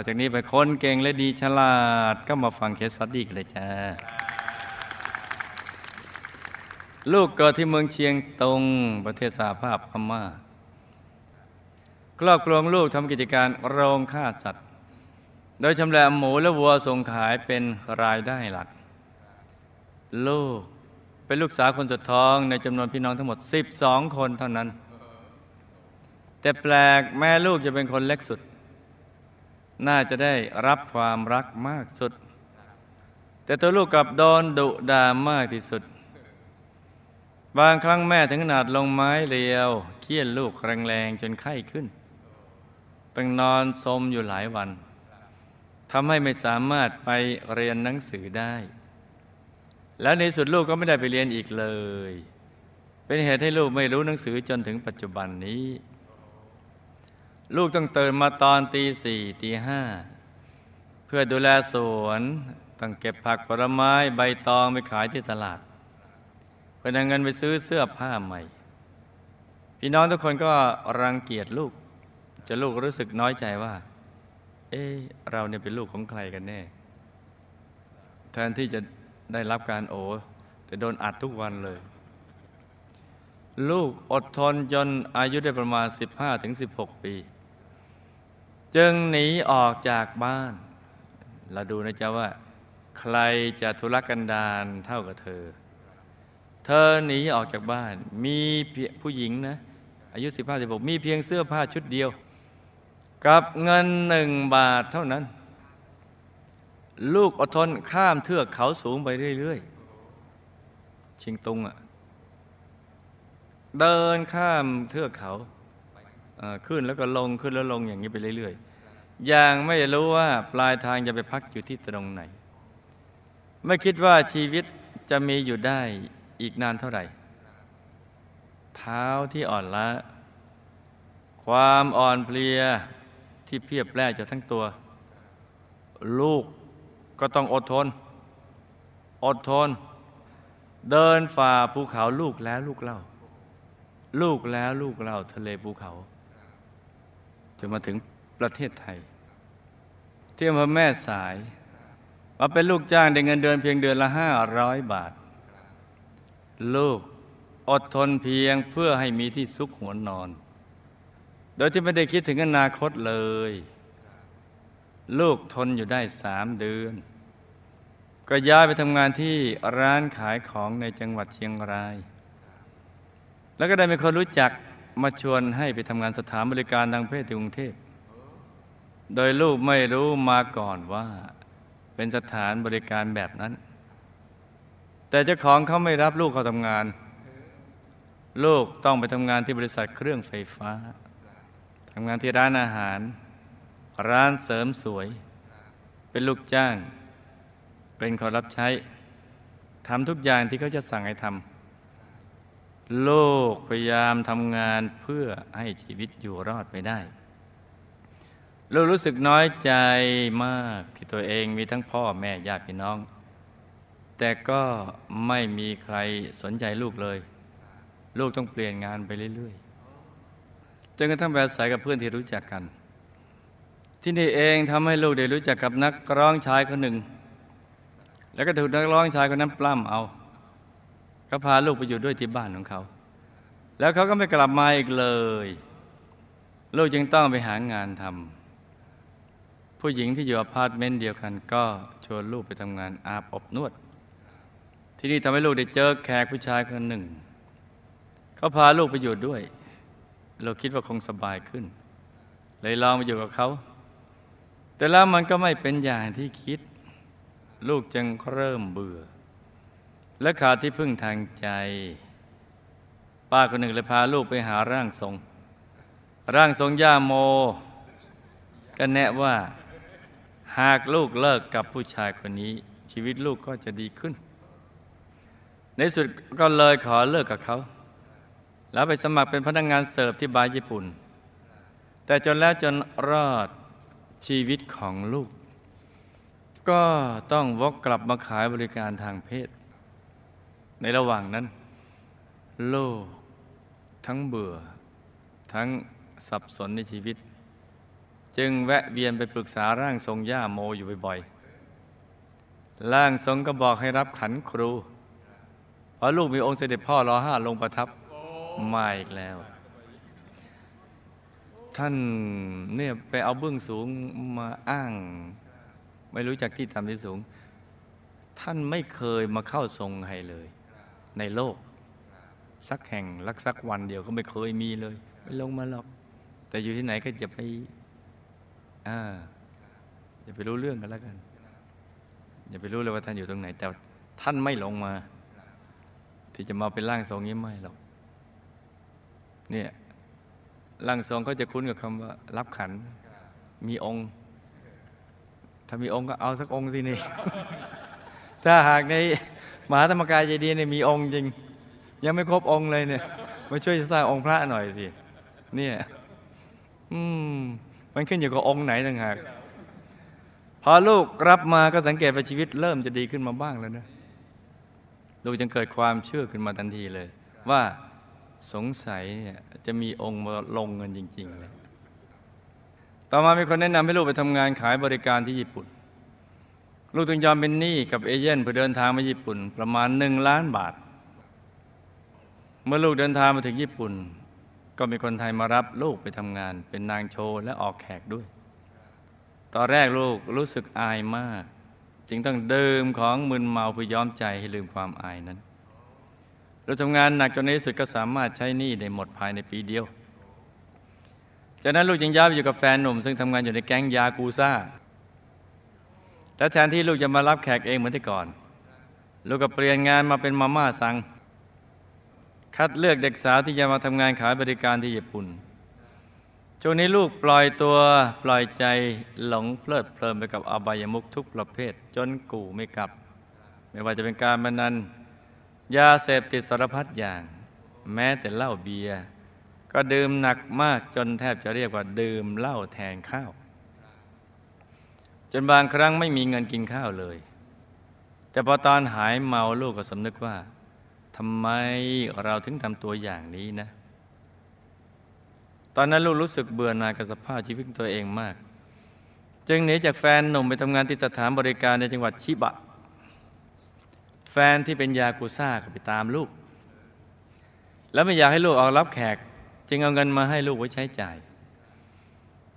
อจากนี้ไปคนเก่งและดีฉลาด ก็มาฟังเคสสตดี้กันเลยจ้า ลูกเกิดที่เมืองเชียงตงประเทศสหภาพพม่า ครอบครัวลูกทำกิจการโรงฆ่าสัตว์ โดยชำแหละหมูและวัวส่งขายเป็นรายได้หลัก ลูกเป็นลูกสาวคนสุดท้องในจำนวนพี่น้องทั้งหมด 12 คนเท่านั้น แต่แปลกแม่ลูกจะเป็นคนเล็กสุด น่าจะได้รับความรักมากสุด แต่ตัวลูกกลับโดนดุด่ามากที่สุด บางครั้งแม่ถึงขนาดลงไม้เรียวเคี่ยนลูกแรงๆจนไข้ขึ้นต้องนอนสมอยู่หลายวันทำให้ไม่สามารถไปเรียนหนังสือได้ แล้วในสุดลูกก็ไม่ได้ไปเรียนอีกเลย เป็นเหตุให้ลูกไม่รู้หนังสือจนถึงปัจจุบันนี้ ลูกต้องตื่นมาตอนตีสี่ตีห้าเพื่อดูแลสวนต้องเก็บผักผลไม้ใบตองไปขายที่ตลาด เพื่อนำเงินไปซื้อเสื้อผ้าใหม่ พี่น้องทุกคนก็รังเกียจลูก จะลูกรู้สึกน้อยใจว่า เอ๊เราเนี่ยเป็นลูกของใครกันแน่ แทนที่จะได้รับการโอแต่โดนอัดทุกวันเลย ลูกอดทนจนอายุได้ประมาณ 15-16 ปี จึงหนีออกจากบ้าน เราดูนะจ๊ะว่า ใครจะทุรกันดารเท่ากับเธอ เธอหนีออกจากบ้าน มีผู้หญิงนะ อายุ 15-16 มีเพียงเสื้อผ้าชุดเดียว กับเงินหนึ่งบาทเท่านั้น ลูกอดทนข้ามเทือกเขาสูงไปเรื่อยๆ ชิงตุงอะ่ะเดินข้ามเทือกเขา ขึ้นแล้วก็ลงขึ้นแล้วลงอย่างนี้ไปเรื่อย ๆ อย่างไม่รู้ว่าปลายทางจะไปพักอยู่ที่ตรงไหน ไม่คิดว่าชีวิตจะมีอยู่ได้อีกนานเท่าไหร่ เท้าที่อ่อนล้าความอ่อนเพลียที่เพียบแปร่จะทั้งตัว ลูกก็ต้องอดทน อดทน เดินฝ่าภูเขาลูกแล้วลูกเล่า ลูกแล้วลูกเล่าทะเลภูเขา จนมาถึงประเทศไทย ที่อำเภอแม่สาย มาเป็นลูกจ้างได้เงินเดือนเพียงเดือนละห้าร้อยบาท ลูกอดทนเพียงเพื่อให้มีที่ซุกหัวนอน โดยที่ไม่ได้คิดถึงอนาคตเลย ลูกทนอยู่ได้สามเดือน ก็ย้ายไปทำงานที่ร้านขายของในจังหวัดเชียงราย แล้วก็ได้มีคนรู้จัก มาชวนให้ไปทำงานสถานบริการทางเพศที่กรุงเทพ โดยลูกไม่รู้มาก่อนว่า เป็นสถานบริการแบบนั้น แต่เจ้าของเขาไม่รับลูกเขาทำงาน ลูกต้องไปทำงานที่บริษัทเครื่องไฟฟ้าทำงานที่ร้านอาหาร ร้านเสริมสวย เป็นลูกจ้าง เป็นคนรับใช้ทำทุกอย่างที่เขาจะสั่งให้ทำ ลูกพยายามทำงานเพื่อให้ชีวิตอยู่รอดไปได้ ลูกรู้สึกน้อยใจมากที่ตัวเองมีทั้งพ่อแม่ญาติพี่น้อง แต่ก็ไม่มีใครสนใจลูกเลย ลูกต้องเปลี่ยนงานไปเรื่อยๆ จนกระทั่งไปอาศัยกับเพื่อนที่รู้จักกัน ที่นี่เองทำให้ลูกได้รู้จักกับนักร้องชายคนหนึ่ง แล้วก็ถูกนักร้องชายคนนั้นปล้ำเอา เขาพาลูกไปอยู่ด้วยที่บ้านของเขา แล้วเขาก็ไม่กลับมาอีกเลย ลูกจึงต้องไปหางานทำผู้หญิงที่อยู่อพาร์ตเมนต์เดียวกัน ก็ชวนลูกไปทำงานอาบอบนวด ที่นี่ทำให้ลูกได้เจอแขกผู้ชายคนหนึ่ง เขาพาลูกไปอยู่ด้วย เราคิดว่าคงสบายขึ้น เลยลองไปอยู่กับเขา แต่แล้วมันก็ไม่เป็นอย่างที่คิด ลูกจึงเริ่มเบื่อ และขาดที่พึ่งทางใจ ป้าคนหนึ่งเลยพาลูกไปหาร่างทรง ร่างทรงย่าโม ก็แนะว่า หากลูกเลิกกับผู้ชายคนนี้ ชีวิตลูกก็จะดีขึ้น ในสุดก็เลยขอเลิกกับเขา แล้วไปสมัครเป็นพนักงงานเสิร์ฟที่บาร์ญี่ปุ่น แต่จนแล้วจนรอดชีวิตของลูก ก็ต้องวกกลับมาขายบริการทางเพศ ในระหว่างนั้น โลก ทั้งเบื่อ ทั้งสับสนในชีวิต จึงแวะเวียนไปปรึกษาร่างทรงย่าโมอยู่บ่อยๆ ร่างทรงก็บอกให้รับขันครู เพราะลูกมีองค์เสด็จพ่อรอห้าลงประทับมาอีกแล้ว ท่านเนี่ยไปเอาเบื้องสูงมาอ้าง ไม่รู้จักที่ต่ำที่สูง ท่านไม่เคยมาเข้าทรงให้เลย ในโลก สักแห่งลักสักวันเดียวก็ไม่เคยมีเลย ไม่ลงมาหรอก แต่อยู่ที่ไหนก็จะไปอ่าอย่าไปรู้เรื่องกันแล้วกัน อย่าไปรู้เลยว่าท่านอยู่ตรงไหน แต่ท่านไม่ลงมา ที่จะมาเป็นร่างทรงนี้ไม่หรอกเนี่ยร่างทรงก็จะคุ้นกับคำว่ารับขัน มีองค์ ถ้ามีองค์ก็เอาสักองค์สินี่ ถ้าหากใน มหาธรรมกายเจดีย์เนี่ยมีองค์จริง ยังไม่ครบองค์เลยเนี่ยมาช่วยสร้างองค์พระหน่อยสิเนี่ยอืมมันขึ้นอยู่กับองค์ไหนต่างหากพอลูกรับมาก็สังเกตว่าชีวิตเริ่มจะดีขึ้นมาบ้างแล้วนะลูกจึงเกิดความเชื่อขึ้นมาทันทีเลย ว่าสงสัยเนี่ยจะมีองค์มาลงเงินจริง ๆ เลย ต่อมามีคนแนะนำให้ลูกไปทำงานขายบริการที่ญี่ปุ่น ลูกจึงยอมเป็นหนี้กับเอเย่นเพื่อเดินทางมาญี่ปุ่น ประมาณหนึ่งล้านบาท เมื่อลูกเดินทางมาถึงญี่ปุ่น ก็มีคนไทยมารับลูกไปทำงาน เป็นนางโชว์และออกแขกด้วย ตอนแรกลูกรู้สึกอายมาก จึงต้องเดื่มของมึนเมาเพื่อย้อมใจให้ลืมความอายนั้น เราทำงานหนักจนในที่สุดก็สามารถใช้หนี้ได้หมดภายในปีเดียวจากนั้นลูกยังย้ายไปอยู่กับแฟนหนุ่ม ซึ่งทำงานอยู่ในแก๊งยากูซ่า และแทนที่ลูกจะมารับแขกเองเหมือนที่ก่อน ลูกก็เปลี่ยนงานมาเป็นมาม่าสัง คัดเลือกเด็กสาวที่จะมาทำงานขายบริการที่ญี่ปุ่นช่วงนี้ลูกปล่อยตัวปล่อยใจหลงเพลิดเพลินไปกับอบายมุขทุกประเภท จนกู่ไม่กลับ ไม่ว่าจะเป็นการบันนันยาเสพติดสารพัดอย่าง แม้แต่เหล้าเบียร์ก็ดื่มหนักมากจนแทบจะเรียกว่าดื่มเหล้าแทนข้าว จนบางครั้งไม่มีเงินกินข้าวเลย แต่พอตอนหายเมาลูกก็สำนึกว่าทำไมเราถึงทำตัวอย่างนี้นะ ตอนนั้นลูกรู้สึกเบื่อหน่ายกับสภาพชีวิตตัวเองมาก จึงหนีจากแฟนหนุ่มไปทำงานที่สถานบริการในจังหวัดชิบะ แฟนที่เป็นยากุซ่าก็ไปตามลูก แล้วไม่อยากให้ลูกออกรับแขก จึงเอาเงินมาให้ลูกไว้ใช้จ่าย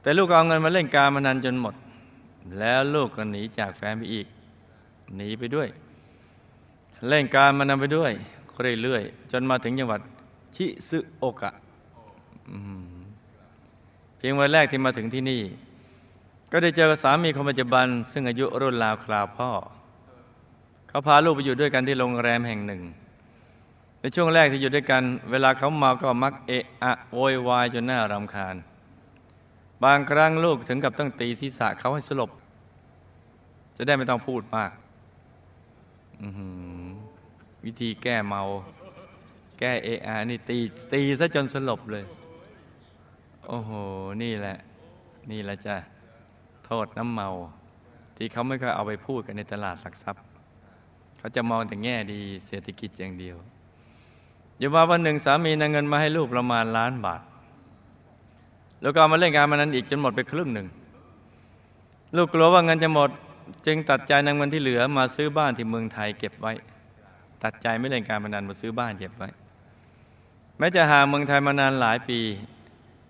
แต่ลูกก็เอาเงินมาเล่นการมานันจนหมด แล้วลูกก็หนีจากแฟนไปอีก หนีไปด้วย เล่นการมานำไปด้วยเรื่อยๆจนมาถึงจังหวัดชิซึโอกะเพียงวันแรกที่มาถึงที่นี่ ก็ได้เจอกับสามีคนปัจจุบัน ซึ่งอายุรุ่นราวคราวพ่อ เขาพาลูกไปอยู่ด้วยกันที่โรงแรมแห่งหนึ่ง ในช่วงแรกที่อยู่ด้วยกัน เวลาเขาเมาก็มักเอะอะโวยวายจนน่ารำคาญ บางครั้งลูกถึงกับต้องตีศีรษะเขาให้สลบ จะได้ไม่ต้องพูดมาก วิธีแก้เมา แก้เออะนี่ตีตีซะจนสลบเลย โอ้โห นี่แหละ นี่แหละจ้ะ โทษน้ำเมา ที่เขาไม่เคยเอาไปพูดกันในตลาดหลักทรัพย์ เขาจะมองแต่แง่ดีเศรษฐกิจอย่างเดียวอยู่มาวันหนึ่งสามีนำเงินมาให้ลูกประมาณล้านบาท แล้วก็มาเล่นการมานั้นอีกจนหมดไปครึ่งหนึ่ง ลูกกลัวว่าเงินจะหมดจึงตัดใจนำเงินที่เหลือมาซื้อบ้านที่เมืองไทยเก็บไว้ ตัดใจไม่เล่นการพนันมาซื้อบ้านเก็บไว้ แม้จะห่างเมืองไทยมานานหลายปี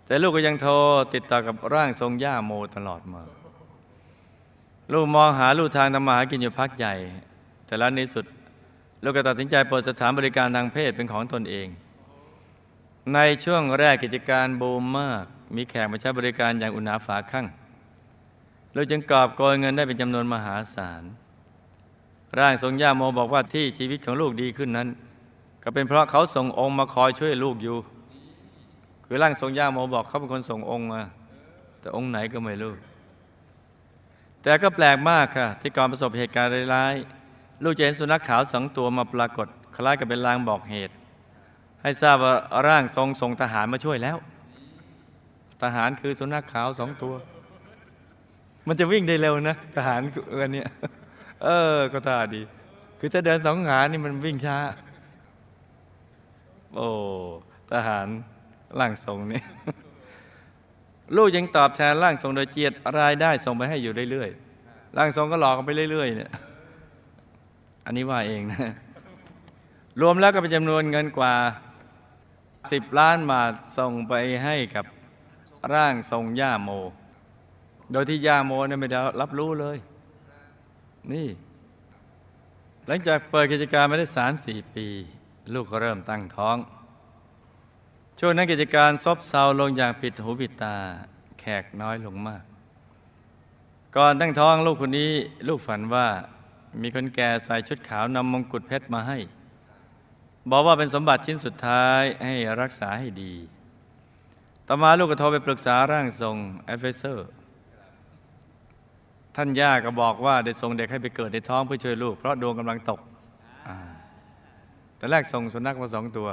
แต่ลูกก็ยังโทรติดต่อกับร่างทรงย่าโมตลอดมา ลูกมองหาลู่ทางทำมาหากินอยู่พักใหญ่ แต่แล้วในสุดลูกก็ตัดสินใจเปิดสถานบริการทางเพศเป็นของตนเอง ในช่วงแรกกิจการบูมมาก มีแขกมาใช้บริการอย่างอุณาฝาข้างลูกจึงกอบโกยเงินได้เป็นจำนวนมหาศาล ร่างทรงย่าโมบอกว่าที่ชีวิตของลูกดีขึ้นนั้น ก็เป็นเพราะเขาส่งองค์มาคอยช่วยลูกอยู่ คือร่างทรงย่าโมบอกเขาเป็นคนส่งองค์มา แต่องค์ไหนก็ไม่รู้แต่ก็แปลกมากค่ะ ที่ก่อนประสบเหตุการณ์ร้ายๆลูกจะเห็นสุนัขขาวสองตัวมาปรากฏ คล้ายกับเป็นลางบอกเหตุ ให้ทราบว่าร่างทรงส่งทหารมาช่วยแล้ว ทหารคือสุนัขขาวสองตัว มันจะวิ่งได้เร็วนะทหารอันนี้เออ ก็ท่าดี คือถ้าเดินสองขานี่มันวิ่งช้า โอ้ทหารร่างทรงนี่ลูกยังตอบแทนร่างทรงโดยเจียดรายได้ส่งไปให้อยู่เรื่อยๆร่างทรงก็หลอกกันไปเรื่อยๆเนี่ยอันนี้ว่าเองนะ รวมแล้วก็เป็นจำนวนเงินกว่าสิบล้านบาทส่งไปให้กับ ร่างทรงย่าโม โดยที่ย่าโมเนี่ยไม่ได้รับรู้เลย นี่ หลังจากเปิดกิจการมาได้สามสี่ปี ลูกก็เริ่มตั้งท้อง ช่วงนั้นกิจการซบเซาลงอย่างผิดหูผิดตา แขกน้อยลงมาก ก่อนตั้งท้องลูกคนนี้ลูกฝันว่ามีคนแก่ใส่ชุดขาวนำมงกุฎเพชรมาให้ บอกว่าเป็นสมบัติชิ้นสุดท้ายให้รักษาให้ดี ต่อมาลูกก็โทรไปปรึกษาร่างทรงแอเวเซอร์ ท่านย่าก็บอกว่าได้ส่งเด็กให้ไปเกิดในท้องเพื่อช่วยลูก เพราะดวงกำลังตก แต่แรกส่งสุนัขมาสองตัว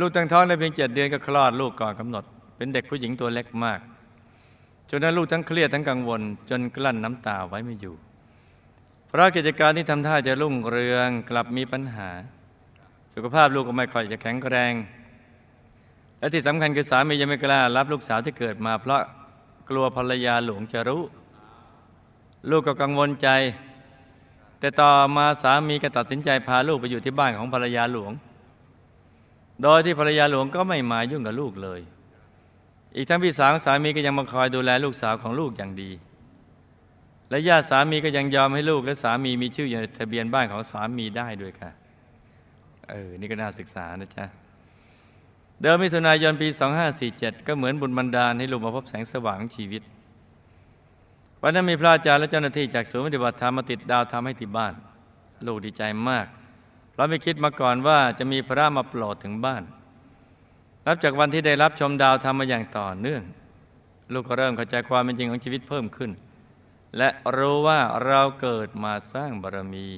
ลูกตั้งท้องได้เพียงเจ็ดเดือนก็คลอดลูกก่อนกำหนด เป็นเด็กผู้หญิงตัวเล็กมาก จนนั้นลูกทั้งเครียดทั้งกังวล จนกลั้นน้ำตาไว้ไม่อยู่ เพราะกิจการที่ทำท่าจะรุ่งเรืองกลับมีปัญหา สุขภาพลูกก็ไม่ค่อยจะแข็งแรง และที่สำคัญคือสามียังไม่กล้ารับลูกสาวที่เกิดมา เพราะกลัวภรรยาหลวงจะรู้ ลูกก็กังวลใจ แต่ต่อมาสามีก็ตัดสินใจพาลูกไปอยู่ที่บ้านของภรรยาหลวง โดยที่ภรรยาหลวงก็ไม่มายุ่งกับลูกเลย อีกทั้งพี่สาวสามีก็ยังมาคอยดูแลลูกสาวของลูกอย่างดี และญาติสามีก็ยังยอมให้ลูกและสามีมีชื่ออยู่ในทะเบียนบ้านของสามีได้ด้วยค่ะ เออ นี่ก็น่าศึกษานะจ๊ะ เดิมมิถุนายนปี 2547 ก็เหมือนบุญบันดาลให้ลูกมาพบแสงสว่างชีวิต วันนั้นมีพระอาจารย์และเจ้าหน้าที่จากศูนย์ปฏิบัติธรรมมาติดดาวทำให้ที่บ้าน ลูกดีใจมากเราไม่คิดมาก่อนว่าจะมีพระมาโปรดถึงบ้าน นับจากวันที่ได้รับชมดาวทำมาอย่างต่อเนื่อง ลูกก็เริ่มเข้าใจความเป็นจริงของชีวิตเพิ่มขึ้น และรู้ว่าเราเกิดมาสร้างบารมี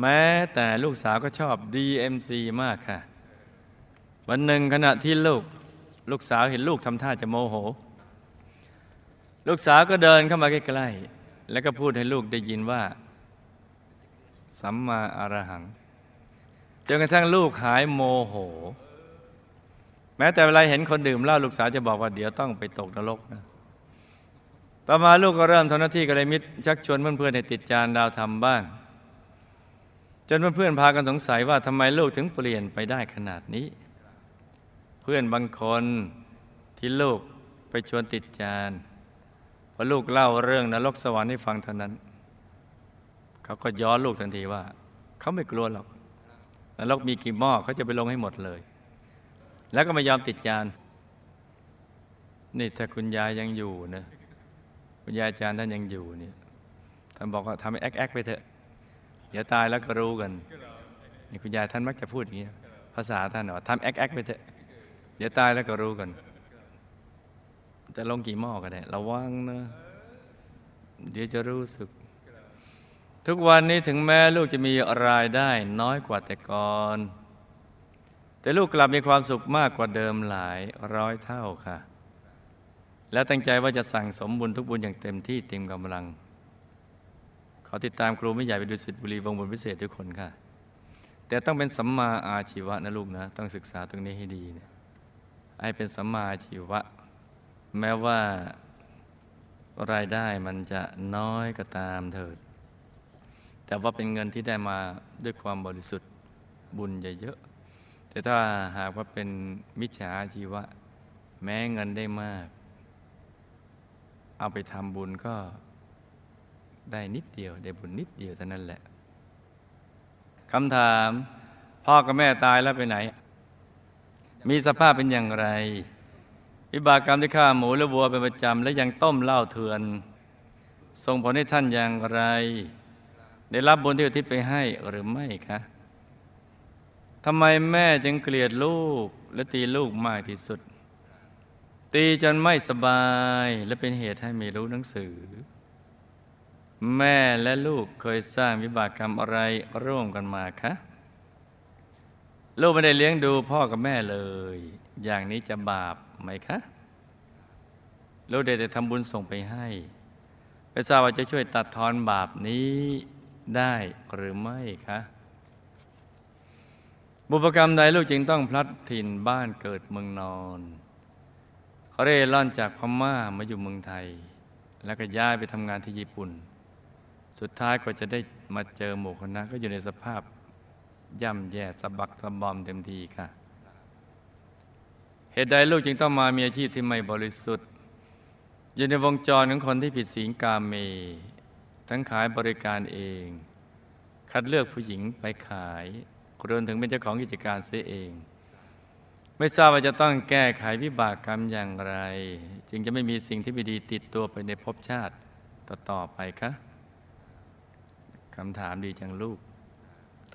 แม้แต่ลูกสาวก็ชอบ DMC มากค่ะ วันหนึ่งขณะที่ลูก ลูกสาวเห็นลูกทำท่าจะโมโห ลูกสาวก็เดินเข้ามาใกล้ๆแล้วก็พูดให้ลูกได้ยินว่า สัมมาอรหังจนกระทั่งลูกหายโมโห แม้แต่เวลาเห็นคนดื่มเหล้าลูกสาวจะบอกว่าเดี๋ยวต้องไปตกนรกนะต่อมาลูกก็เริ่มทำหน้าที่กระไรมิตรชักชวนเพื่อนๆให้ติดจานดาวทำบ้าง จนเพื่อนๆพากันสงสัยว่าทำไมลูกถึงเปลี่ยนไปได้ขนาดนี้ พื่อนบางคนที่ลูกไปชวนติดจานพอลูกเล่าเรื่องนรกสวรรค์ให้ฟังเท่านั้น เขาก็ย้อนลูกทันทีว่า เขาไม่กลัวหรอกนรกมีกี่หม้อเขาจะไปลงให้หมดเลย แล้วก็ไม่ยอมติดจานนี่ถ้าคุณยายยังอยู่นะคุณยายอาจารย์ท่านยังอยู่เนี่ยท่านบอกว่าทำให้แอ๊กแอ๊กไปเถอะเดี๋ยวตายแล้วก็รู้กันนี่คุณยายท่านมักจะพูดอย่างนี้ภาษาท่านว่าทำแอ๊กแอ๊กไปเถอะ เดี๋ยวตายแล้วก็รู้กันแต่ลงกี่หม้อก็ได้ระวังนะเดี๋ยวจะรู้สึก ทุกวันนี้ถึงแม้ลูกจะมีรายได้น้อยกว่าแต่ก่อน แต่ลูกกลับมีความสุขมากกว่าเดิมหลายร้อยเท่าค่ะ และตั้งใจว่าจะสั่งสมบุญทุกบุญอย่างเต็มที่เต็มกำลัง ขอติดตามครูไม่ใหญ่ไปดูสิทธิบุรีวงบุญพิเศษทุกคนค่ะ แต่ต้องเป็นสัมมาอาชีวะนะลูกนะ ต้องศึกษาตรงนี้ให้ดีเนี่ย ให้เป็นสัมมาชีวะ แม้ว่ารายได้มันจะน้อยก็ตามเถิด แต่ว่าเป็นเงินที่ได้มาด้วยความบริสุทธิ์บุญเยอะแต่ถ้าหากว่าเป็นมิจฉาชีวะ แม้เงินได้มาก เอาไปทำบุญก็ได้นิดเดียว ได้บุญนิดเดียวเท่านั้นแหละคำถาม พ่อกับแม่ตายแล้วไปไหน มีสภาพเป็นอย่างไร วิบากกรรมที่ฆ่าหมูและวัวเป็นประจำและยังต้มเหล้าเถื่อนส่งผลให้ท่านอย่างไร ได้รับบุญที่อุทิศไปให้หรือไม่คะทำไมแม่จึงเกลียดลูกและตีลูกมากที่สุด ตีจนไม่สบายและเป็นเหตุให้ไม่รู้หนังสือ แม่และลูกเคยสร้างวิบากกรรมอะไรร่วมกันมาคะ ลูกไม่ได้เลี้ยงดูพ่อกับแม่เลย อย่างนี้จะบาปไหมคะลูกได้แต่ทำบุญส่งไปให้ไม่ทราบว่าจะช่วยตัดทอนบาปนี้ได้หรือไม่คะบุพกรรมใดลูกจึงต้องพลัดถิ่นบ้านเกิดเมืองนอนเขาเร่ร่อนจากพม่ามาอยู่เมืองไทย แล้วก็ย้ายไปทำงานที่ญี่ปุ่น สุดท้ายก็จะได้มาเจอหมู่คณะก็อยู่ในสภาพ ย่ำแย่สะบักสะบอมเต็มทีค่ะ เหตุใดลูกจึงต้องมามีอาชีพที่ไม่บริสุทธิ์ อยู่ในวงจรของคนที่ผิดศีลกาเม ทั้งขายบริการเอง คัดเลือกผู้หญิงไปขายรวมถึงเป็นเจ้าของกิจการเสียเอง ไม่ทราบว่าจะต้องแก้ไขวิบากกรรมอย่างไร จึงจะไม่มีสิ่งที่ไม่ดีติดตัวไปในภพชาติต่อๆไปคะคำถามดีจังลูก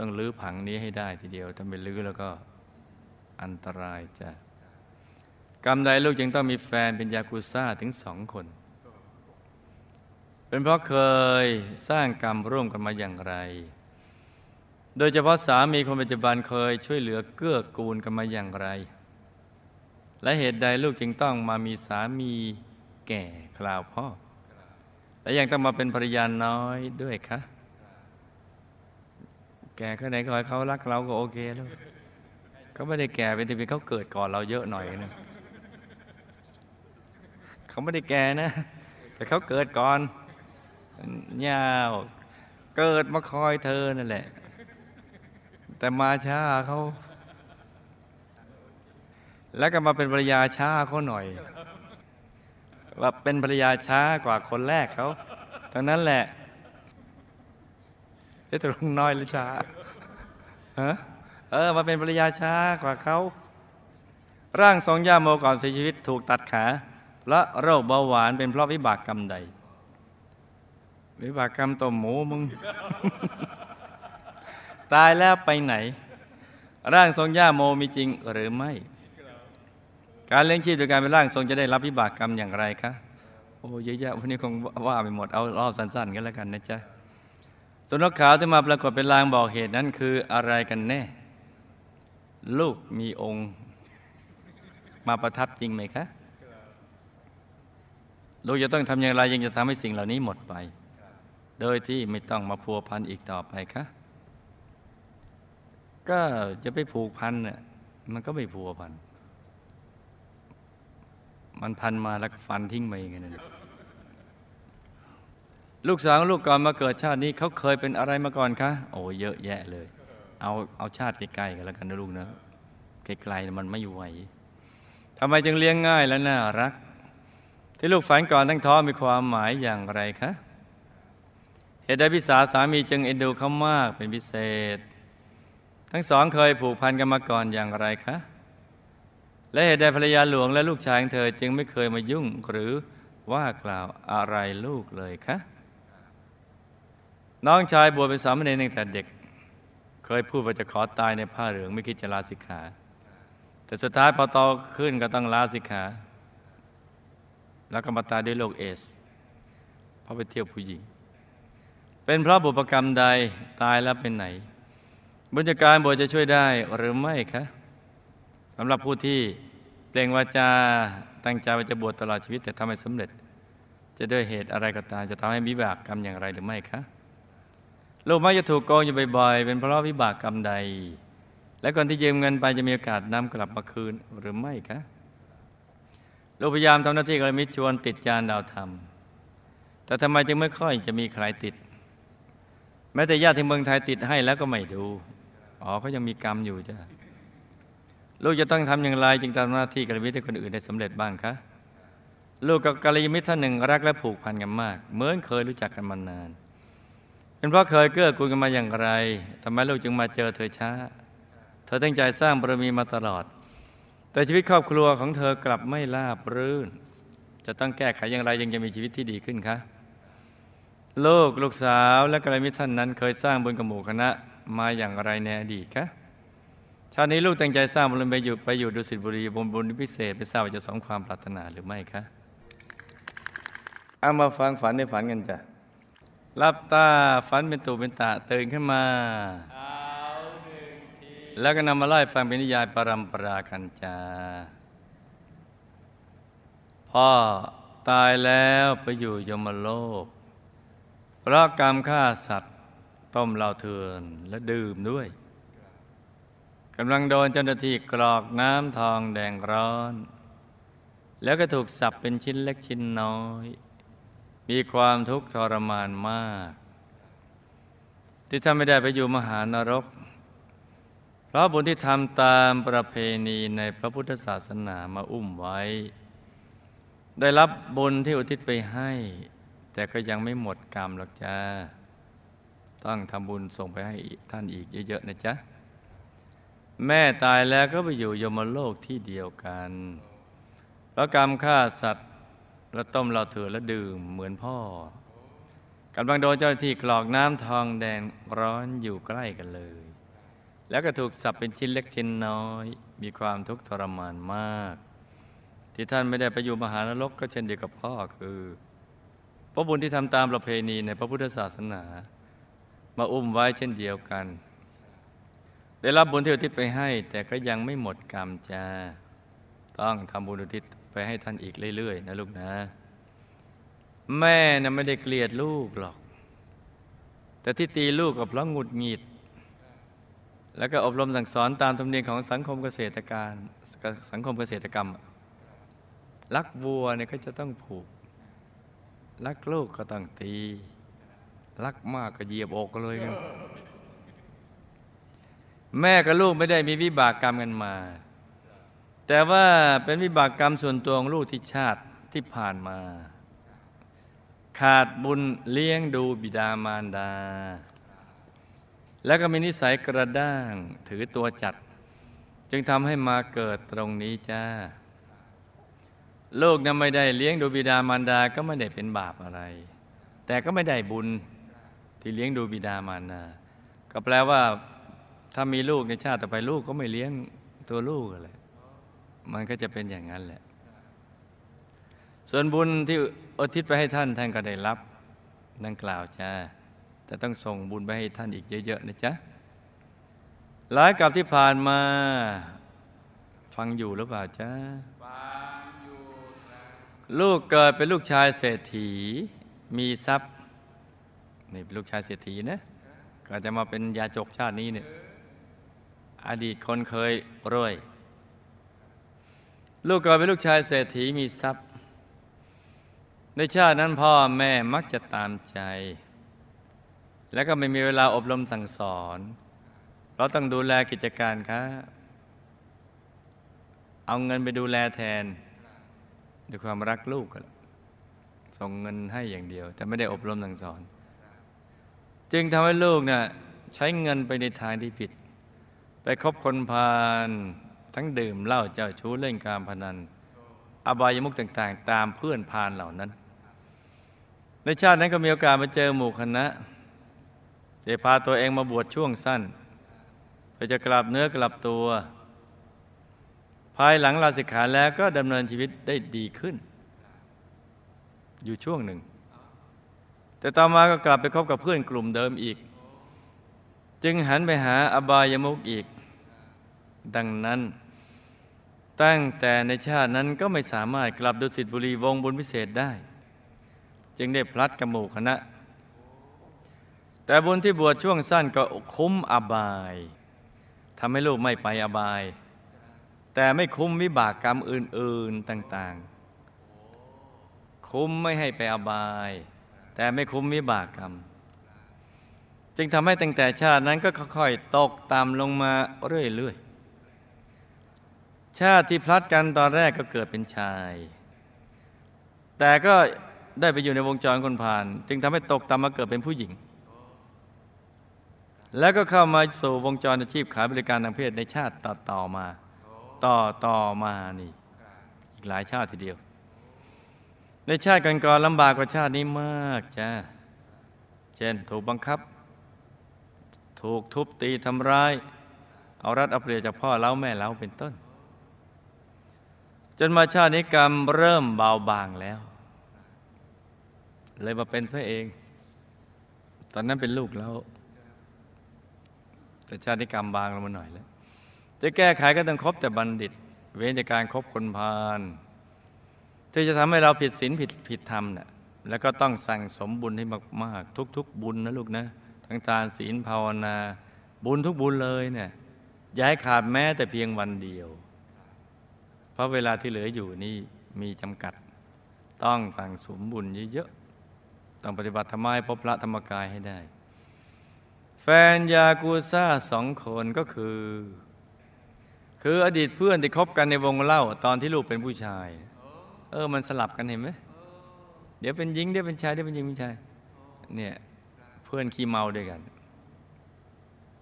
ต้องลื้อผังนี้ให้ได้ทีเดียว ถ้าไม่ลื้อแล้วก็อันตรายจะกรรมใดลูกจึงต้องมีแฟนเป็นยากุซ่าถึงสองคน เป็นเพราะเคยสร้างกรรมร่วมกันมาอย่างไร โดยเฉพาะสามีคนปัจจุบันเคยช่วยเหลือเกื้อกูลกันมาอย่างไร และเหตุใดลูกจึงต้องมามีสามีแก่คราวพ่อ และยังต้องมาเป็นภรรยาน้อยด้วยคะ แก่แค่ไหนก็ให้เขารักเราก็โอเคแล้วเขาไม่ได้แก่เป็นที่เป็นเขาเกิดก่อนเราเยอะหน่อยนะเขาไม่ได้แก่นะ แต่เขาเกิดก่อนยาวเกิดมาคอยเธอนั่นแหละ แต่มาช้าเขา แล้วก็มาเป็นภรรยาช้าเขาหน่อย ว่าเป็นภรรยาช้ากว่าคนแรกเขาทั้งนั้นแหละ เอ๊ะตกลงน้อยหรือช้าฮะเออมาเป็นภรรยาช้ากว่าเขาร่างทรงย่าโมก่อนเสียชีวิตถูกตัดขาและโรคเบาหวานเป็นเพราะวิบากกรรมใด วิบากกรรมตัวหมูมึง ตายแล้วไปไหน ร่างทรงย่าโมมีจริงหรือไม่ การเลี้ยงชีพโดยการเป็นร่างทรงจะได้รับวิบากกรรมอย่างไรคะโอ้เยอะแยะวันนี้คงว่าไปหมดเอารอบสั้นๆกันแล้วกันนะจ๊ะ ส่วนนกขาวที่มาปรากฏเป็นลางบอกเหตุนั้นคืออะไรกันแน่ ลูกมีองค์มาประทับจริงไหมคะลูกจะต้องทำอย่างไรยังจะทำให้สิ่งเหล่านี้หมดไป โดยที่ไม่ต้องมาพัวพันอีกต่อไปคะก็จะไปผูกพันน่ะมันก็ไม่พัวพัน มันพันมาแล้วก็ฟันทิ้งไปอย่างนั้น ลูกสาวลูกก่อนมาเกิดชาตินี้เขาเคยเป็นอะไรมาก่อนคะโอ้เยอะแยะเลย เอาเอาชาติใกล้ๆกันแล้วกันนะลูกนะไกลๆมันไม่อยู่ไหวทำไมจึงเลี้ยงง่ายและน่ารัก ที่ลูกฝันก่อนทั้งท้องมีความหมายอย่างไรคะเหตุใดพิสาสามีจึงเอ็นดูเขามากเป็นพิเศษ ทั้งสองเคยผูกพันกันมาก่อนอย่างไรคะและเหตุใดภรรยาหลวงและลูกชายของเธอจึงไม่เคยมายุ่งหรือว่ากล่าวอะไรลูกเลยคะ น้องชายบวชเป็นสามเณรตั้งแต่เด็ก เคยพูดว่าจะขอตายในผ้าเหลืองไม่คิดจะลาสิกขา แต่สุดท้ายพอโตขึ้นก็ต้องลาสิกขา แล้วก็มาตายด้วยโรคเอส เพราะไปเที่ยวผู้หญิง เป็นเพราะบุพกรรมใดตายแล้วเป็นไหน บุญการบวชจะช่วยได้หรือไม่คะสำหรับผู้ที่เปล่งวาจาตั้งใจว่าจะบวชตลอดชีวิตแต่ทำไม่สำเร็จ จะด้วยเหตุอะไรก็ตามจะทำให้วิบากกรรมอย่างไรหรือไม่คะ ลูกมักจะถูกโกงอยู่บ่อยๆ เป็นเพราะวิบากกรรมใด และคนที่ยืมเงินไปจะมีโอกาสนำกลับมาคืนหรือไม่คะลูกพยายามทำหน้าที่กระมิตรชวนติดจานดาวธรรม แต่ทำไมจึงไม่ค่อยจะมีใครติด แม้แต่ญาติที่เมืองไทยติดให้แล้วก็ไม่ดู อ๋อเขายังมีกรรมอยู่จ้ะลูกจะต้องทำอย่างไรจึงทำหน้าที่กัลยาณมิตรให้คนอื่นได้สำเร็จบ้างคะลูกกับกัลยาณมิตรท่านหนึ่งรักและผูกพันกันมาก เหมือนเคยรู้จักกันมานาน เป็นเพราะเคยเกื้อกูลกันมาอย่างไรทำไมลูกจึงมาเจอเธอช้า เธอตั้งใจสร้างบารมีมาตลอด แต่ชีวิตครอบครัวของเธอกลับไม่ราบรื่น จะต้องแก้ไขอย่างไรยังจะมีชีวิตที่ดีขึ้นคะลูกลูกสาวและกัลยาณมิท่านนั้น เคยสร้างบุญกับหมู่คณะมาอย่างไรในอดีตคะชาตินี้ลูกตั้งใจสร้างบุญไปอยู่ไปอยู่ดุสิตบุรีบนบุญพิเศษไปทราบว่าจะสมความปรารถนาหรือไม่คะเอามาฟังฝันในฝันกันจ้ะ รับตาฝันเป็นตูเป็นตาตื่นขึ้นมา แล้วก็นำมาไล่ฟังเป็นนิยายปรัมปรากันจา พ่อตายแล้วไปอยู่ยมโลก เพราะกรรมฆ่าสัตว์ต้มเหล้าเถือนและดื่มด้วยกำลังโดนเจ้าหน้าที่กรอกน้ำทองแดงร้อน แล้วก็ถูกสับเป็นชิ้นเล็กชิ้นน้อย มีความทุกข์ทรมานมาก ที่ท่านไม่ได้ไปอยู่มหานรก เพราะบุญที่ทำตามประเพณีในพระพุทธศาสนามาอุ้มไว้ ได้รับบุญที่อุทิศไปให้ แต่ก็ยังไม่หมดกรรมหรอกจ้า ต้องทำบุญส่งไปให้ท่านอีกเยอะๆนะจ๊ะ แม่ตายแล้วก็ไปอยู่ยมโลกที่เดียวกัน เพราะกรรมฆ่าสัตว์ แล้วต้มเราเถือแล้วดื่มเหมือนพ่อกำลังโดนเจ้าหน้าที่กรอกน้ำทองแดงร้อนอยู่ใกล้กันเลย แล้วก็ถูกสับเป็นชิ้นเล็กชิ้นน้อย มีความทุกข์ทรมานมาก ที่ท่านไม่ได้ไปอยู่มหานรกก็เช่นเดียวกับพ่อคือพระบุญที่ทำตามประเพณีในพระพุทธศาสนา มาอุ้มไว้เช่นเดียวกัน ได้รับบุญที่อุทิศไปให้ แต่ก็ยังไม่หมดกรรมจ้าต้องทำบุญอุทิศ ไปให้ท่านอีกเรื่อย ๆ นะลูกนะ แม่น่ะไม่ได้เกลียดลูกหรอก แต่ที่ตีลูกก็เพราะหงุดหงิด แล้วก็อบรมสั่งสอนตามธรรมเนียมของสังคมเกษตรการสังคมเกษตรกรรม รักวัวเนี่ยก็จะต้องผูก รักลูกก็ต้องตี รักมากก็เหยียบอกกันเลยกัน แม่กับลูกไม่ได้มีวิบากกรรมกันมา แต่ว่าเป็นวิบากกรรมส่วนตัวของลูกที่ชาติที่ผ่านมา ขาดบุญเลี้ยงดูบิดามารดา แล้วก็มีนิสัยกระด้างถือตัวจัด จึงทำให้มาเกิดตรงนี้จ้าลูกนั้นไม่ได้เลี้ยงดูบิดามารดาก็ไม่ได้เป็นบาปอะไร แต่ก็ไม่ได้บุญที่เลี้ยงดูบิดามารดาก็แปลว่าถ้ามีลูกในชาติต่อไปลูกก็ไม่เลี้ยงตัวลูกอะไร มันก็จะเป็นอย่างนั้นแหละ ส่วนบุญที่อุทิศไปให้ท่านท่านก็ได้รับดังกล่าวจ้าแต่ต้องส่งบุญไปให้ท่านอีกเยอะๆนะจ๊ะหลายกับที่ผ่านมา ฟังอยู่หรือเปล่าจ๊ะลูกเกิดเป็นลูกชายเศรษฐี มีทรัพย์นี่เป็นลูกชายเศรษฐีนะก็จะมาเป็นยาจกชาตินี้เนี่ย อดีตคนเคยรวย ลูกกิดเป็นลูกชายเศรษฐีมีทรัพย์ ในชาตินั้นพ่อแม่มักจะตามใจ แล้วก็ไม่มีเวลาอบรมสั่งสอน เราต้องดูแลกิจการค้าเอาเงินไปดูแลแทนด้วยความรักลูกกันส่งเงินให้อย่างเดียว แต่ไม่ได้อบรมสั่งสอน จึงทำให้ลูกนะ่ะใช้เงินไปในทางที่ผิด ไปคบคนพาล ทั้งดื่มเหล้าเจ้าชู้เล่นการพนัน อบายมุกต่างๆ ตามเพื่อนพาลเหล่านั้น ในชาตินั้นก็มีโอกาสมาเจอหมู่คณะเจะพาตัวเองมาบวชช่วงสั้น เพื่อจะกลับเนื้อกลับตัว ภายหลังลาสิกขาแล้วก็ดำเนินชีวิตได้ดีขึ้น อยู่ช่วงหนึ่ง แต่ต่อมาก็กลับไปคบกับเพื่อนกลุ่มเดิมอีก จึงหันไปหาอบายมุกอีก ดังนั้น ตั้งแต่ในชาตินั้นก็ไม่สามารถกลับดุสิตบุรีวงบุญพิเศษได้ จึงได้พลัดกับหมู่คณะ แต่บุญที่บวชช่วงสั้นก็คุ้มอบายทำให้ลูกไม่ไปอบาย แต่ไม่คุ้มวิบากกรรมอื่น ๆต่าง ๆ คุ้มไม่ให้ไปอบาย แต่ไม่คุ้มวิบากกรรม จึงทำให้ตั้งแต่ชาตินั้นก็ค่อยๆตกต่ำลงมาเรื่อย ๆ ชาติที่พลัดกันตอนแรกก็เกิดเป็นชาย แต่ก็ได้ไปอยู่ในวงจรคนผ่าน จึงทำให้ตกต่ำมาเกิดเป็นผู้หญิง แล้วก็เข้ามาสู่วงจรอาชีพขายบริการทางเพศในชาติต่อต่อมา ต่อต่อมานี่อีกหลายชาติทีเดียว ในชาติก่อนๆลำบากกว่าชาตินี้มากจ้าเช่นถูกบังคับ ถูกทุบตีทำร้าย เอารัดเอาเปรียบจากพ่อเล้าแม่เล้าเป็นต้น จนมาชาตินี้กรรมเริ่มเบาบางแล้ว เลยมาเป็นซะเอง ตอนนั้นเป็นลูกแล้ว แต่ชาติกรรมบางลงมาหน่อยแล้ว จะแก้ไขก็ต้องคบแต่บัณฑิต เว้นจากการครบคนพาลที่จะทำให้เราผิดศีลผิดผิดธรรมเนะ่ยแล้วก็ต้องสั่งสมบุญให้มากๆ ทุก ๆ บุญนะลูกนะ ทั้งทานศีลภาวนา บุญทุกบุญเลยเนี่ยย้ายขาดแม้แต่เพียงวันเดียว เพราะเวลาที่เหลืออยู่นี่มีจำกัด ต้องสั่งสมบุญเยอะๆ ต้องปฏิบัติธรรมให้พบพระธรรมกายให้ได้ แฟนยากูซ่าสองคนก็คือ คืออดีตเพื่อนที่คบกันในวงเล่า ตอนที่ลูกเป็นผู้ชาย เออมันสลับกันเห็นไหมเดี๋ยวเป็นหญิงเดี๋ยวเป็นชายเดี๋ยวเป็นหญิงเป็นชายเนี่ยเพื่อนขี้เมาด้วยกัน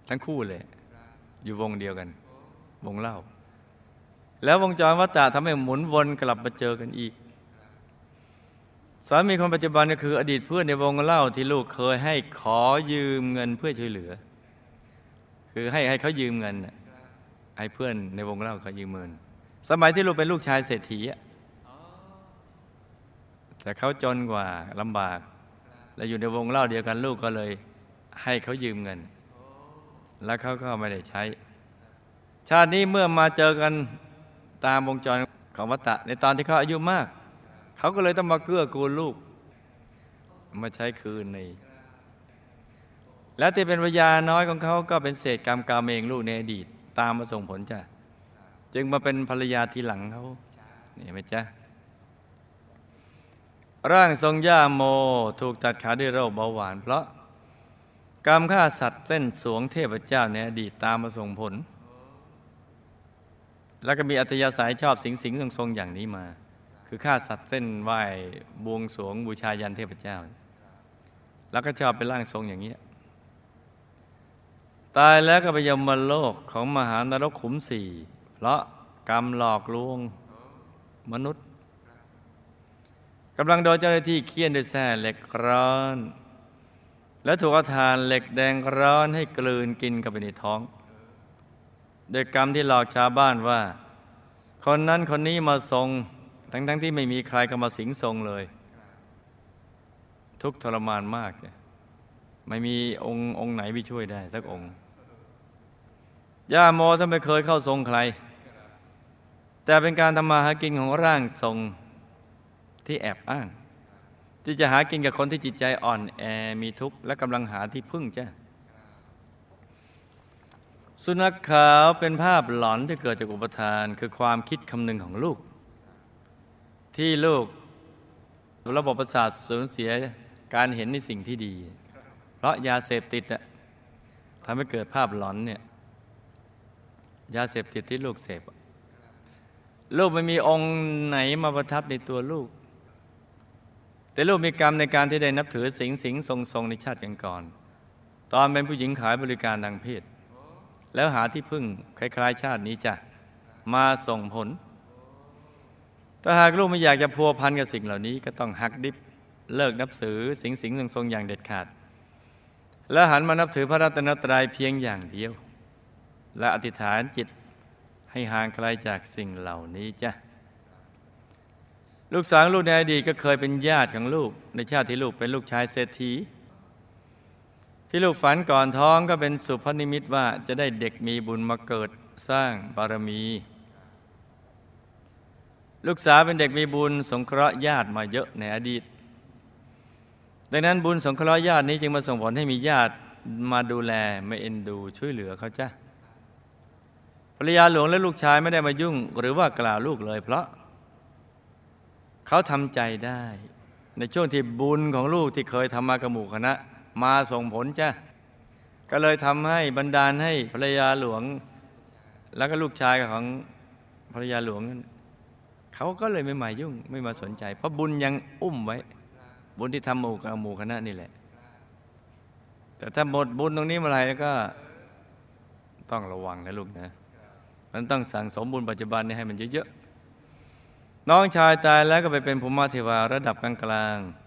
ทั้งคู่เลย อยู่วงเดียวกัน วงเล่า แล้ววงจรวัฏฏะทำให้หมุนวนกลับมาเจอกันอีก สามีคนปัจจุบันก็คืออดีตเพื่อนในวงเล่าที่ลูกเคยให้ขอยืมเงินเพื่อช่วยเหลือ คือให้ให้เขายืมเงินให้เพื่อนในวงเล่าเขายืมเงิน สมัยที่ลูกเป็นลูกชายเศรษฐีแต่เขาจนกว่าลำบาก และอยู่ในวงเล่าเดียวกันลูกก็เลยให้เขายืมเงิน แล้วเขาก็ไม่ได้ใช้ ชาตินี้เมื่อมาเจอกัน ตามวงจรของวัตตะ ในตอนที่เขาอายุมาก เขาก็เลยต้องมาเกื้อกูลลูก มาใช้คืนใน และที่เป็นวิญญาณน้อยของเขาก็เป็นเศษกรรมกรรมเองลูกในอดีต ตามมาส่งผลจ้ะจึงมาเป็นภรรยาทีหลังเขานี่ไหมจ๊ะร่างทรงย่าโมถูกตัดขาด้วยโรคเบาหวาน เพราะกรรมฆ่าสัตว์เส้นสวงเทพเจ้าในอดีตตามมาส่งผล แล้วก็มีอัธยาศัยชอบสิงสิงทรงทรงอย่างนี้มา คือฆ่าสัตว์เส้นไหว้บวงสรวงบูชายันเทพเจ้า แล้วก็ชอบเป็นร่างทรงอย่างนี้ ตายแล้วก็ไปยมโลกของมหานรกขุมสี่ เพราะกรรมหลอกลวงมนุษย์กำลังโดนเจ้าหน้าที่เคี่ยนด้วยแส้เหล็กร้อน แล้วถูกเอาทานเหล็กแดงร้อนให้กลืนกินเข้าไปในท้อง โดยกรรมที่หลอกชาวบ้านว่า คนนั้นคนนี้มาทรง ทั้งๆทที่ไม่มีใครก็มาสิงทรงเลย ทุกทรมานมากไม่มีองค์องค์ไหนไปช่วยได้สักองค์ย่าโมท่านไม่เคยเข้าทรงใคร แต่เป็นการทำมาหากินของร่างทรงที่แอบอ้าง ที่จะหากินกับคนที่จิตใจอ่อนแอมีทุกข์และกำลังหาที่พึ่งจ้ะ สุนัขขาวเป็นภาพหลอนที่เกิดจากอุปทานคือความคิดคำนึงของลูก ที่ลูกระบบประสาทสูญเสียการเห็นในสิ่งที่ดี เพราะยาเสพติดอะทำให้เกิดภาพหลอนเนี่ยยาเสพติดที่ลูกเสพลูกไม่มีองค์ไหนมาประทับในตัวลูก แต่ลูกมีกรรมในการที่ได้นับถือสิงสิงทรงทรงในชาติกันก่อน ตอนเป็นผู้หญิงขายบริการทางเพศ แล้วหาที่พึ่งคล้ายๆ ชาตินี้จะมาส่งผล ถ้าหากลูกไม่อยากจะพัวพันกับสิ่งเหล่านี้ ก็ต้องหักดิบเลิกนับถือสิงสิงทรงทรงอย่างเด็ดขาด และหันมานับถือพระรัตนตรัยเพียงอย่างเดียว และอธิษฐานจิตให้ห่างไกลจากสิ่งเหล่านี้จ้ะลูกสาวลูกในอดีตก็เคยเป็นญาติของลูกในชาติที่ลูกเป็นลูกชายเศรษฐี ที่ลูกฝันก่อนท้องก็เป็นสุพนิมิตว่าจะได้เด็กมีบุญมาเกิดสร้างบารมี ลูกสาวเป็นเด็กมีบุญสงเคราะห์ญาติมาเยอะในอดีต ดังนั้นบุญสงเคราะห์ญาตินี้จึงมาส่งผลให้มีญาติมาดูแลมาเอ็นดูช่วยเหลือเขาจ้ะภรรยาหลวงและลูกชายไม่ได้มายุ่ง หรือว่ากล่าวลูกเลย เพราะ เขาทำใจได้ ในช่วงที่บุญของลูกที่เคยทำมากระหมู่คณะ มาส่งผลจ้ะก็เลยทำให้บรรดาลให้ภรรยาหลวง แล้วก็ลูกชายของภรรยาหลวงนั้นเขาก็เลยไม่มายุ่งไม่มาสนใจ เพราะบุญยังอุ้มไว้ บุญที่ทำหมู่กับหมู่คณะนี่แหละ แต่ถ้าหมดบุญตรงนี้เมื่อไหร่แล้วก็ต้องระวังนะลูกนะมันต้องสั่งสมบุญปัจจุบันนี้ให้มันเยอะๆน้องชายตายแล้วก็ไปเป็นภูมิเทวาระดับกลางๆ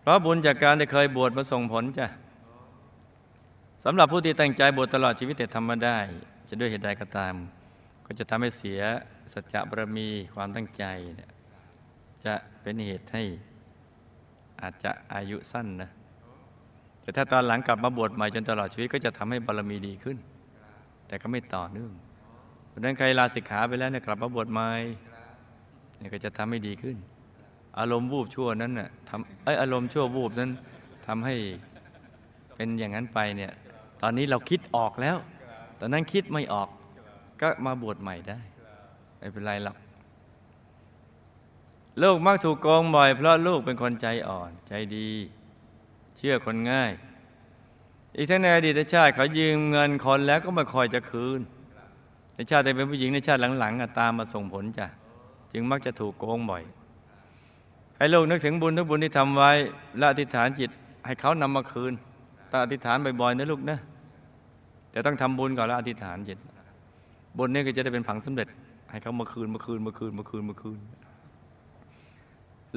เพราะบุญจากการได้เคยบวชมาส่งผลจ้ะสำหรับผู้ที่ตั้งใจบวชตลอดชีวิตแต่ทำมาได้ จะด้วยเหตุใดก็ตาม ก็จะทำให้เสียสัจจะบารมีความตั้งใจ จะเป็นเหตุให้อาจจะอายุสั้นนะแต่ถ้าตอนหลังกลับมาบวชใหม่จนตลอดชีวิตก็จะทำให้บารมีดีขึ้น แต่ก็ไม่ต่อเนื่องเพราะนั้นใครลาสิกขาไปแล้วเนี่ยกลับมาบวชใหม่เนี่ยก็จะทำให้ดีขึ้น อารมณ์วูบชั่วนั้นน่ะทำเอ้ยอารมณ์ชั่ววูบนั้นทำให้เป็นอย่างนั้นไปเนี่ยตอนนี้เราคิดออกแล้ว ตอนนั้นคิดไม่ออกก็มาบวชใหม่ได้ไม่เป็นไรหรอกลูกมักถูกโกงบ่อย เพราะลูกเป็นคนใจอ่อนใจดี เชื่อคนง่าย อีกทั้งในอดีตชาติเขายืมเงินคนแล้วก็ไม่คอยจะคืนในชาติที่เป็นผู้หญิงในชาติหลังๆตามมาส่งผลจ้ะจึงมักจะถูกโกงบ่อย ให้ลูกนึกถึงบุญทุกบุญที่ทำไว้ และอธิษฐานจิตให้เขานำมาคืนต้องอธิษฐานบ่อยๆนะลูกนะแต่ต้องทำบุญก่อนแล้วอธิษฐานจิตบุญนี้ก็จะได้เป็นผังสำเร็จ ให้เขามาคืนมาคืนมาคืนมาคืนมาคืน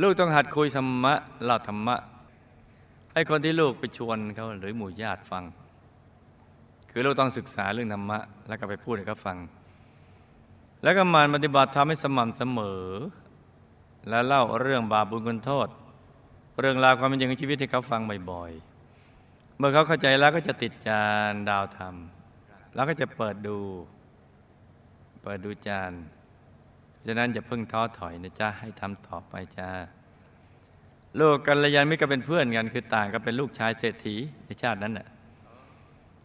ลูกต้องหัดคุยธรรมะเล่าธรรมะ ให้คนที่ลูกไปชวนเขาหรือหมู่ญาติฟัง คือลูกต้องศึกษาเรื่องธรรมะ แล้วก็ไปพูดให้เขาฟัง แล้วก็มันปฏิบัติทำให้สม่ำเสมอ และเล่าเรื่องบาปบุญคุณโทษ เรื่องราวความเป็นจริงของชีวิตให้เขาฟังบ่อยๆ เมื่อเขาเข้าใจแล้วก็จะติดจานดาวธรรม แล้วก็จะเปิดดู เปิดดูจานฉะนั้นอย่าเพิ่งท้อถอยนะจ๊ะให้ทำต่อไปจ้าลูกกัลยาณมิตรก็เป็นเพื่อนกัน คือต่างก็เป็นลูกชายเศรษฐีในชาตินั้นแหละ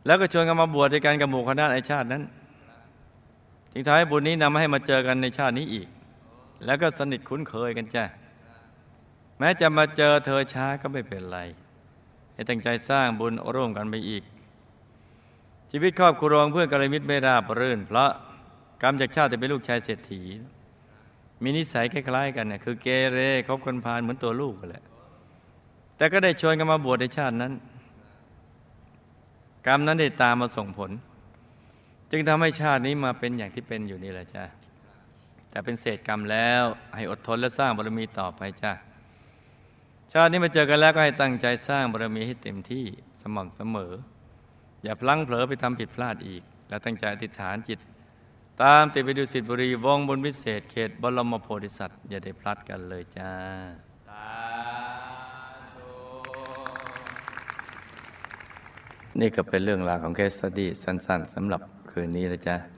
แล้วก็ชวนกันมาบวชด้วยกันกับหมู่คณะในชาตินั้นจึงทำให้บุญนี้นำให้มาเจอกันในชาตินี้อีก แล้วก็สนิทคุ้นเคยกันจ้ะ แม้จะมาเจอเธอช้าก็ไม่เป็นไร ให้ตั้งใจสร้างบุญร่วมกันไปอีก ชีวิตครอบครัวเพื่อนกัลยาณมิตรไม่ราบรื่น เพราะกรรมจากชาติจะเป็นลูกชายเศรษฐี มีนิสัยคล้ายๆกันนี่คือเกเรคบคนพาลเหมือนตัวลูกกันแหละแต่ก็ได้ชวนกันมาบวชในชาตินั้น กรรมนั้นได้ตามมาส่งผล จึงทำให้ชาตินี้มาเป็นอย่างที่เป็นอยู่นี่แหละจ้ะ แต่เป็นเศษกรรมแล้ว ให้อดทนและสร้างบารมีต่อไปจ้ะชาตินี้มาเจอกันแล้วก็ให้ตั้งใจสร้างบารมีให้เต็มที่สม่ำเสมอ อย่าพลั้งเผลอไปทำผิดพลาดอีก และตั้งใจอธิษฐานจิต ตามติดไปดูสิทธิบุรีวงบนวิเศษเขตบรมโพธิสัตว์อย่าได้พลัดกันเลยจ้านี่ก็เป็นเรื่องราวของเคสสตี้สั้น ๆสำหรับคืนนี้นะจ๊ะ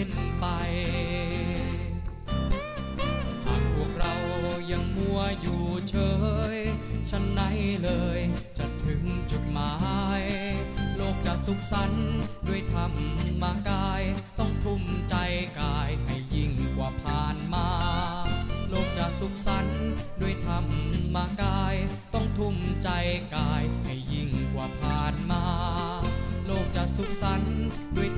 ้นไป หากพวกเรายังมัวอยู่เฉยฉันไหนเลยจะถึงจุดหมาย โลกจะสุขสันต์ด้วยธรรมมากาย ต้องทุ่มใจกายให้ยิ่งกว่าผ่านมา โลกจะสุขสันต์ด้วยธรรมากาย ต้องทุ่มใจกายให้ยิ่งกว่าผ่านมา โลกจะสุขสันต์ด้วย